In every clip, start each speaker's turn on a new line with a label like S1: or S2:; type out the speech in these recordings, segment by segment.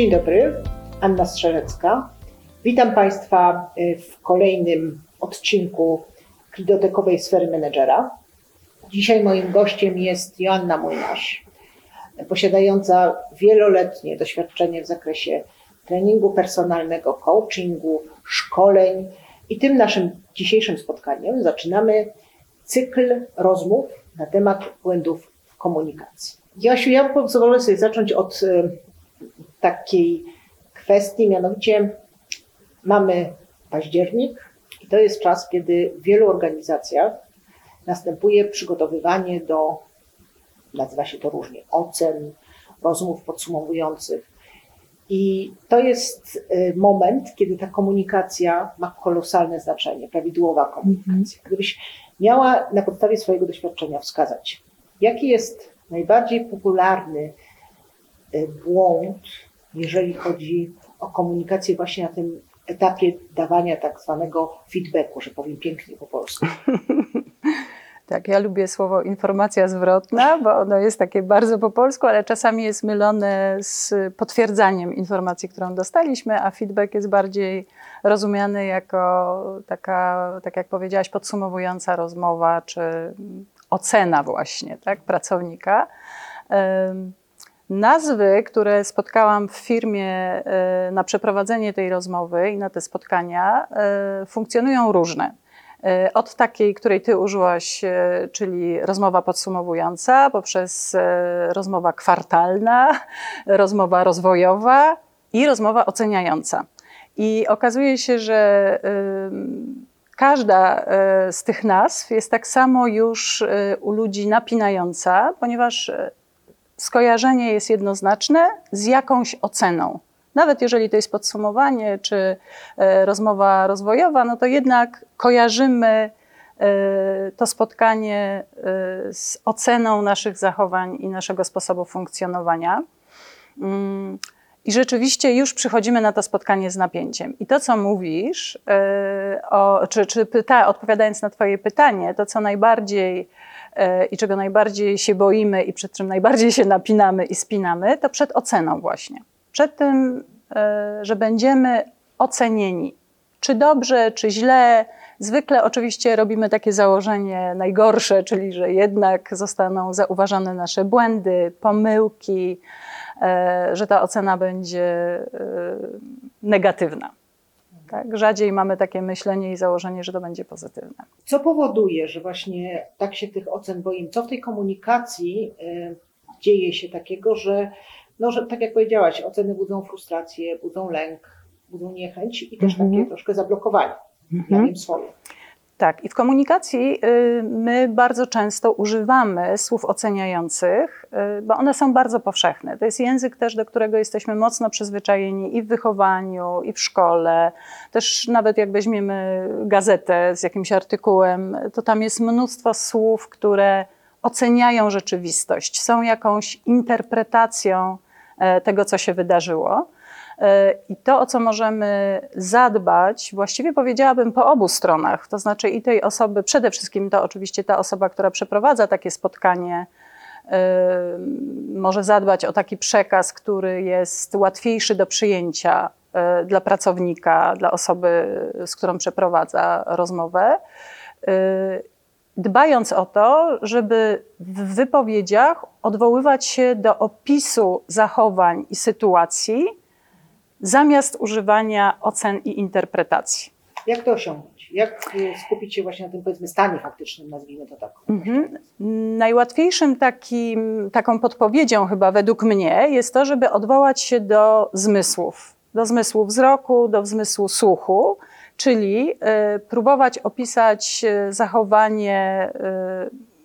S1: Dzień dobry, Anna Strzelecka. Witam Państwa y, w kolejnym odcinku Klidotekowej Sfery Menedżera. Dzisiaj moim gościem jest Joanna Młynarz, posiadająca wieloletnie doświadczenie w zakresie treningu personalnego, coachingu, szkoleń. I tym naszym dzisiejszym spotkaniem zaczynamy cykl rozmów na temat błędów w komunikacji. Jasiu, ja pozwolę sobie zacząć od y, takiej kwestii, mianowicie mamy październik i to jest czas, kiedy w wielu organizacjach następuje przygotowywanie do, nazywa się to różnie, ocen, rozmów podsumowujących. I to jest y, moment, kiedy ta komunikacja ma kolosalne znaczenie, prawidłowa komunikacja. Gdybyś miała na podstawie swojego doświadczenia wskazać, jaki jest najbardziej popularny y, błąd, jeżeli chodzi o komunikację właśnie na tym etapie dawania tak zwanego feedbacku, że powiem pięknie po polsku.
S2: Tak, ja lubię słowo informacja zwrotna, bo ono jest takie bardzo po polsku, ale czasami jest mylone z potwierdzaniem informacji, którą dostaliśmy, a feedback jest bardziej rozumiany jako taka, tak jak powiedziałaś, podsumowująca rozmowa czy ocena właśnie tak, pracownika. Nazwy, które spotkałam w firmie e, na przeprowadzenie tej rozmowy i na te spotkania, e, funkcjonują różne. E, od takiej, której ty użyłaś, czyli rozmowa podsumowująca, poprzez rozmowa kwartalna, rozmowa rozwojowa i rozmowa oceniająca. I okazuje się, że każda z tych nazw jest tak samo już u ludzi napinająca, ponieważ skojarzenie jest jednoznaczne z jakąś oceną. Nawet jeżeli to jest podsumowanie czy e, rozmowa rozwojowa, no to jednak kojarzymy e, to spotkanie e, z oceną naszych zachowań i naszego sposobu funkcjonowania. Mm, I rzeczywiście już przychodzimy na to spotkanie z napięciem. I to, co mówisz, o, czy, czy pyta, odpowiadając na Twoje pytanie, to, co najbardziej i czego najbardziej się boimy i przed czym najbardziej się napinamy i spinamy, to przed oceną właśnie. Przed tym, e, że będziemy ocenieni. Czy dobrze, czy źle. Zwykle oczywiście robimy takie założenie najgorsze, czyli że jednak zostaną zauważone nasze błędy, pomyłki, e, że ta ocena będzie negatywna. Tak? Rzadziej mamy takie myślenie i założenie, że to będzie pozytywne.
S1: Co powoduje, że właśnie tak się tych ocen boimy? Co w tej komunikacji y, dzieje się takiego, że, no, że tak jak powiedziałaś, oceny budzą frustrację, budzą lęk, budzą niechęć i też mhm. takie troszkę zablokowanie. Mhm. Ja wiem swoje.
S2: Tak, i w komunikacji y, my bardzo często używamy słów oceniających, y, bo one są bardzo powszechne. To jest język też, do którego jesteśmy mocno przyzwyczajeni i w wychowaniu, i w szkole. Też nawet jak weźmiemy gazetę z jakimś artykułem, to tam jest mnóstwo słów, które oceniają rzeczywistość, są jakąś interpretacją e, tego, co się wydarzyło. I to, o co możemy zadbać, właściwie powiedziałabym po obu stronach, to znaczy i tej osoby, przede wszystkim to oczywiście ta osoba, która przeprowadza takie spotkanie, może zadbać o taki przekaz, który jest łatwiejszy do przyjęcia y, dla pracownika, dla osoby, z którą przeprowadza rozmowę. Dbając o to, żeby w wypowiedziach odwoływać się do opisu zachowań i sytuacji, zamiast używania ocen i interpretacji.
S1: Jak to osiągnąć? Jak skupić się właśnie na tym powiedzmy stanie faktycznym, nazwijmy to tak? Mhm.
S2: Najłatwiejszym takim, taką podpowiedzią chyba według mnie jest to, żeby odwołać się do zmysłów. Do zmysłu wzroku, do zmysłu słuchu, czyli y, próbować opisać e, zachowanie y,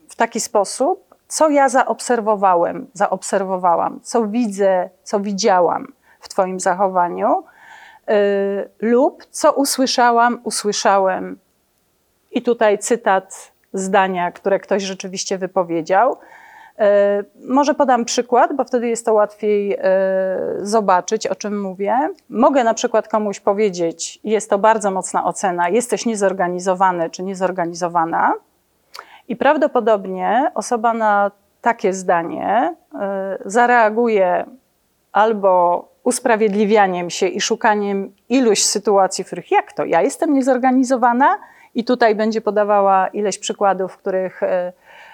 S2: w taki sposób, co ja zaobserwowałem, zaobserwowałam, co widzę, co widziałam Twoim zachowaniu, yy, lub co usłyszałam, usłyszałem. I tutaj cytat zdania, które ktoś rzeczywiście wypowiedział. Yy, może podam przykład, bo wtedy jest to łatwiej yy, zobaczyć, o czym mówię. Mogę na przykład komuś powiedzieć, jest to bardzo mocna ocena, jesteś niezorganizowany czy niezorganizowana. I prawdopodobnie osoba na takie zdanie zareaguje albo usprawiedliwianiem się i szukaniem iluś sytuacji, w których jak to, ja jestem niezorganizowana i tutaj będzie podawała ileś przykładów, w których e,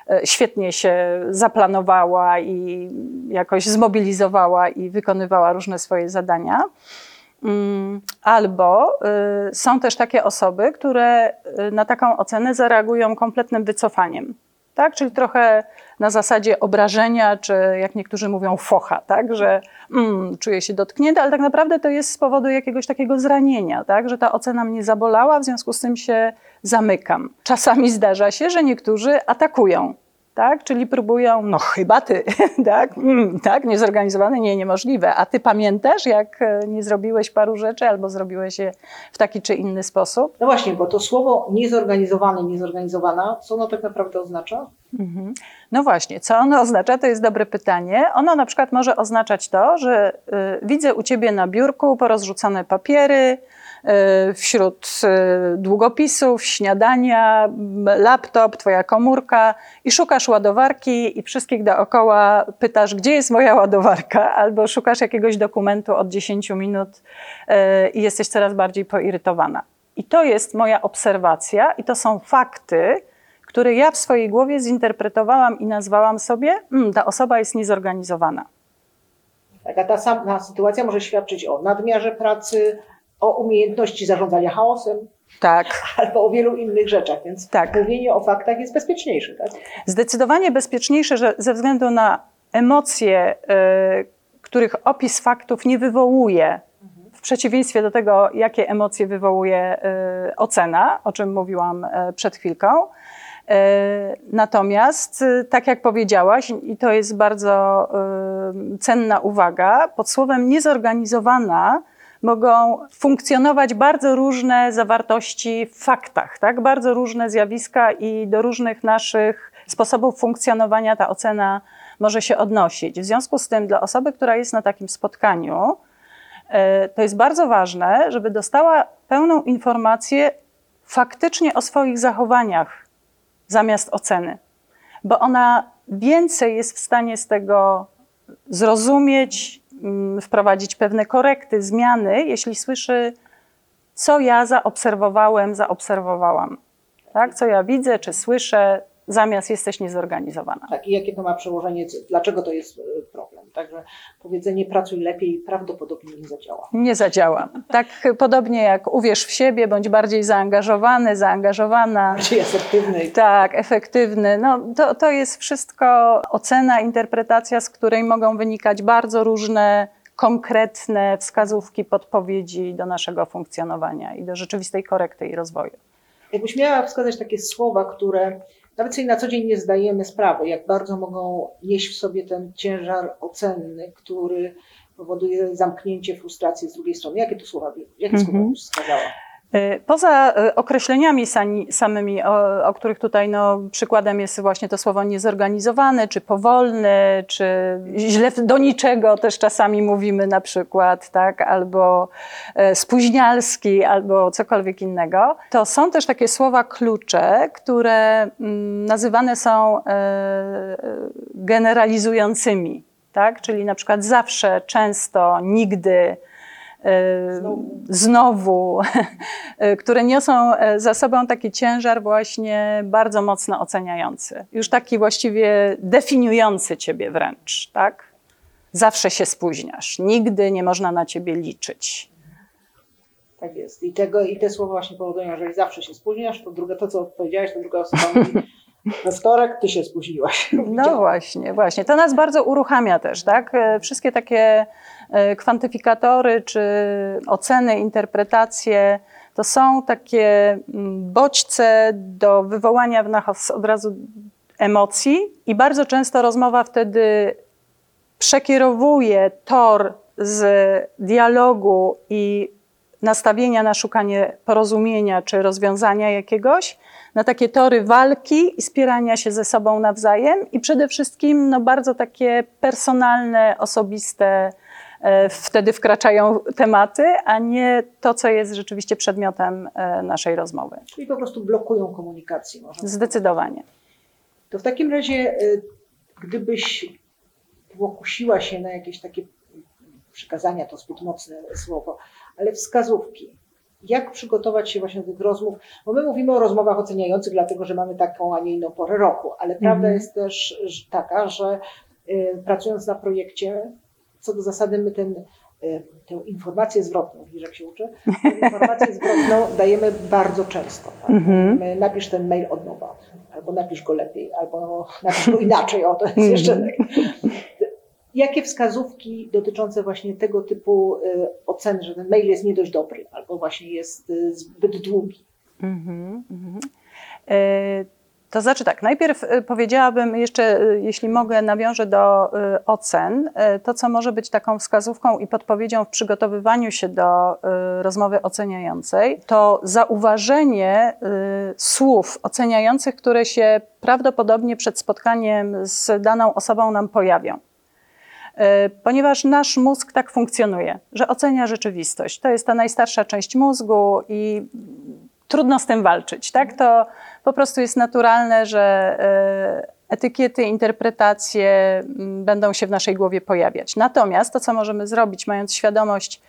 S2: e, świetnie się zaplanowała i jakoś zmobilizowała i wykonywała różne swoje zadania. Mm, Albo y, są też takie osoby, które na taką ocenę zareagują kompletnym wycofaniem. Tak? Czyli trochę na zasadzie obrażenia, czy jak niektórzy mówią, focha, tak? że mm, czuję się dotknięta, ale tak naprawdę to jest z powodu jakiegoś takiego zranienia, tak? że ta ocena mnie zabolała, w związku z tym się zamykam. Czasami zdarza się, że niektórzy atakują. Tak? Czyli próbują, no chyba ty, tak? Mm, tak, niezorganizowany, nie, niemożliwe. A ty pamiętasz, jak e, nie zrobiłeś paru rzeczy albo zrobiłeś je w taki czy inny sposób?
S1: No właśnie, bo to słowo niezorganizowany, niezorganizowana, co ono tak naprawdę oznacza?
S2: Mhm. No właśnie, co ono oznacza, to jest dobre pytanie. Ono na przykład może oznaczać to, że y, widzę u ciebie na biurku porozrzucane papiery, y, wśród y, długopisów, śniadania, laptop, twoja komórka i szukasz ładowarki i wszystkich dookoła pytasz, gdzie jest moja ładowarka, albo szukasz jakiegoś dokumentu od 10 minut y, i jesteś coraz bardziej poirytowana. I to jest moja obserwacja i to są fakty, które ja w swojej głowie zinterpretowałam i nazwałam sobie, mm, ta osoba jest niezorganizowana.
S1: Taka ta sama sytuacja może świadczyć o nadmiarze pracy, o umiejętności zarządzania chaosem,
S2: Tak.
S1: albo o wielu innych rzeczach, więc
S2: Tak.
S1: mówienie o faktach jest bezpieczniejsze. Tak?
S2: Zdecydowanie bezpieczniejsze, że ze względu na emocje, y, których opis faktów nie wywołuje, w przeciwieństwie do tego, jakie emocje wywołuje y, ocena, o czym mówiłam y, przed chwilką. Y, Natomiast, y, tak jak powiedziałaś, i to jest bardzo y, cenna uwaga, pod słowem niezorganizowana mogą funkcjonować bardzo różne zawartości w faktach, tak? bardzo różne zjawiska i do różnych naszych sposobów funkcjonowania ta ocena może się odnosić. W związku z tym, dla osoby, która jest na takim spotkaniu, e, to jest bardzo ważne, żeby dostała pełną informację faktycznie o swoich zachowaniach zamiast oceny, bo ona więcej jest w stanie z tego zrozumieć, mm, wprowadzić pewne korekty, zmiany, jeśli słyszy, co ja zaobserwowałem, zaobserwowałam. Tak? Co ja widzę, czy słyszę, zamiast jesteś niezorganizowana.
S1: Tak, i jakie to ma przełożenie, dlaczego to jest e. Także powiedzenie pracuj lepiej prawdopodobnie nie zadziała.
S2: Nie zadziała. Tak podobnie jak uwierz w siebie, bądź bardziej zaangażowany, zaangażowana.
S1: Bardziej efektywny.
S2: Tak, efektywny. No, to, to jest wszystko ocena, interpretacja, z której mogą wynikać bardzo różne konkretne wskazówki, podpowiedzi do naszego funkcjonowania i do rzeczywistej korekty i rozwoju.
S1: Jakbyś miała wskazać takie słowa, które nawet sobie na co dzień nie zdajemy sprawy, jak bardzo mogą nieść w sobie ten ciężar ocenny, który powoduje zamknięcie, frustrację z drugiej strony. Jakie to słowa, jakie słowa
S2: Mhm.
S1: byś wskazała?
S2: Y, Poza y, określeniami samymi, o, o których tutaj no, przykładem jest właśnie to słowo niezorganizowany, czy powolny, czy źle do niczego też czasami mówimy na przykład, tak, albo e, spóźnialski, albo cokolwiek innego, to są też takie słowa klucze, które mm, nazywane są e, generalizującymi, tak, czyli na przykład zawsze, często, nigdy, e,
S1: Znowu.
S2: znowu, które niosą e, za sobą taki ciężar właśnie bardzo mocno oceniający. Już taki właściwie definiujący ciebie wręcz, tak? Zawsze się spóźniasz, nigdy nie można na ciebie liczyć.
S1: Tak jest. I, tego, I te słowa właśnie powodują, że jeżeli zawsze się spóźniasz, to druga, to co powiedziałaś, to druga osoba mówi, we wtorek ty się spóźniłaś.
S2: No właśnie, właśnie. To nas bardzo uruchamia też, tak? E, Wszystkie takie e, kwantyfikatory czy oceny, interpretacje to są takie mm, bodźce do wywołania w nas od razu emocji i bardzo często rozmowa wtedy przekierowuje tor z dialogu i nastawienia na szukanie porozumienia czy rozwiązania jakiegoś, na takie tory walki i spierania się ze sobą nawzajem i przede wszystkim no, bardzo takie personalne, osobiste e, wtedy wkraczają tematy, a nie to, co jest rzeczywiście przedmiotem e, naszej rozmowy.
S1: Czyli po prostu blokują komunikację. Można
S2: Zdecydowanie.
S1: To w takim razie, y, gdybyś pokusiła się na jakieś takie przykazania to zbyt mocne słowo, ale wskazówki. Jak przygotować się właśnie do tych rozmów? Bo my mówimy o rozmowach oceniających, dlatego że mamy taką, a nie inną porę roku, ale prawda
S2: Mhm.
S1: jest też taka, że y, pracując na projekcie, co do zasady my ten, y, tę informację zwrotną, widzisz jak się uczę, tę informację zwrotną dajemy bardzo często. Tak?
S2: Mhm.
S1: Napisz ten mail od nowa, albo napisz go lepiej, albo napisz go inaczej, o to jest jeszcze tak. Jakie wskazówki dotyczące właśnie tego typu y, ocen, że ten mail jest nie dość dobry, albo właśnie jest y, zbyt długi?
S2: Mhm, mhm. E, To znaczy tak, najpierw e, powiedziałabym jeszcze, jeśli mogę, nawiążę do e, ocen. E, To, co może być taką wskazówką i podpowiedzią w przygotowywaniu się do rozmowy oceniającej, to zauważenie słów oceniających, które się prawdopodobnie przed spotkaniem z daną osobą nam pojawią. E, Ponieważ nasz mózg tak funkcjonuje, że ocenia rzeczywistość. To jest ta najstarsza część mózgu i trudno z tym walczyć. Tak? To po prostu jest naturalne, że e, etykiety, interpretacje mm, będą się w naszej głowie pojawiać. Natomiast to, co możemy zrobić, mając świadomość,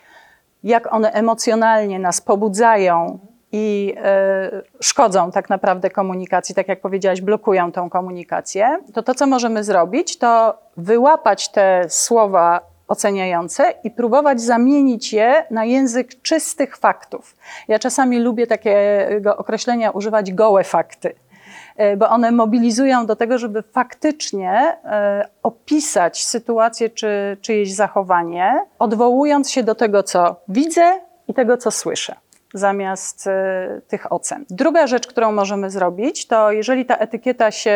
S2: jak one emocjonalnie nas pobudzają i e, szkodzą tak naprawdę komunikacji, tak jak powiedziałaś, blokują tą komunikację, to to, co możemy zrobić, to wyłapać te słowa oceniające i próbować zamienić je na język czystych faktów. Ja czasami lubię takiego określenia używać gołe fakty e, bo one mobilizują do tego, żeby faktycznie e, opisać sytuację czy czyjeś zachowanie, odwołując się do tego, co widzę i tego, co słyszę. Zamiast e, tych ocen. Druga rzecz, którą możemy zrobić, to jeżeli ta etykieta się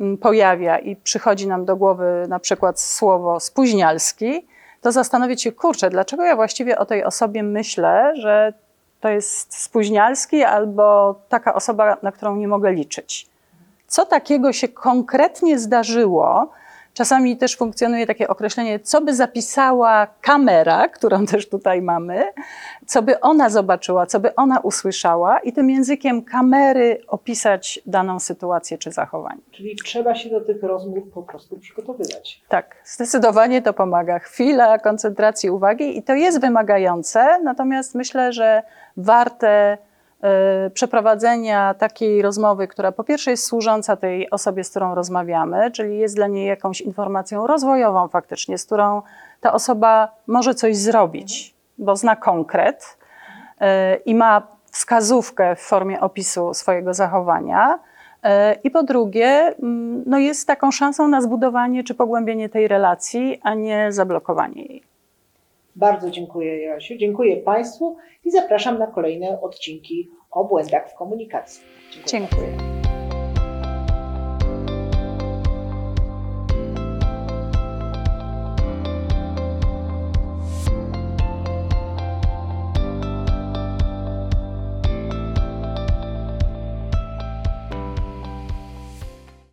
S2: mm, pojawia i przychodzi nam do głowy na przykład słowo spóźnialski, to zastanowić się, kurczę, dlaczego ja właściwie o tej osobie myślę, że to jest spóźnialski albo taka osoba, na którą nie mogę liczyć. Co takiego się konkretnie zdarzyło? Czasami też funkcjonuje takie określenie, co by zapisała kamera, którą też tutaj mamy, co by ona zobaczyła, co by ona usłyszała, i tym językiem kamery opisać daną sytuację czy zachowanie.
S1: Czyli trzeba się do tych rozmów po prostu przygotowywać.
S2: Tak, zdecydowanie to pomaga. Chwila koncentracji uwagi i to jest wymagające, natomiast myślę, że warte przeprowadzenia takiej rozmowy, która po pierwsze jest służąca tej osobie, z którą rozmawiamy, czyli jest dla niej jakąś informacją rozwojową faktycznie, z którą ta osoba może coś zrobić, bo zna konkret e, i ma wskazówkę w formie opisu swojego zachowania. E, I po drugie, mm, no jest taką szansą na zbudowanie czy pogłębienie tej relacji, a nie zablokowanie jej.
S1: Bardzo dziękuję Joasiu, dziękuję Państwu i zapraszam na kolejne odcinki o błędach w komunikacji.
S2: Dziękuję.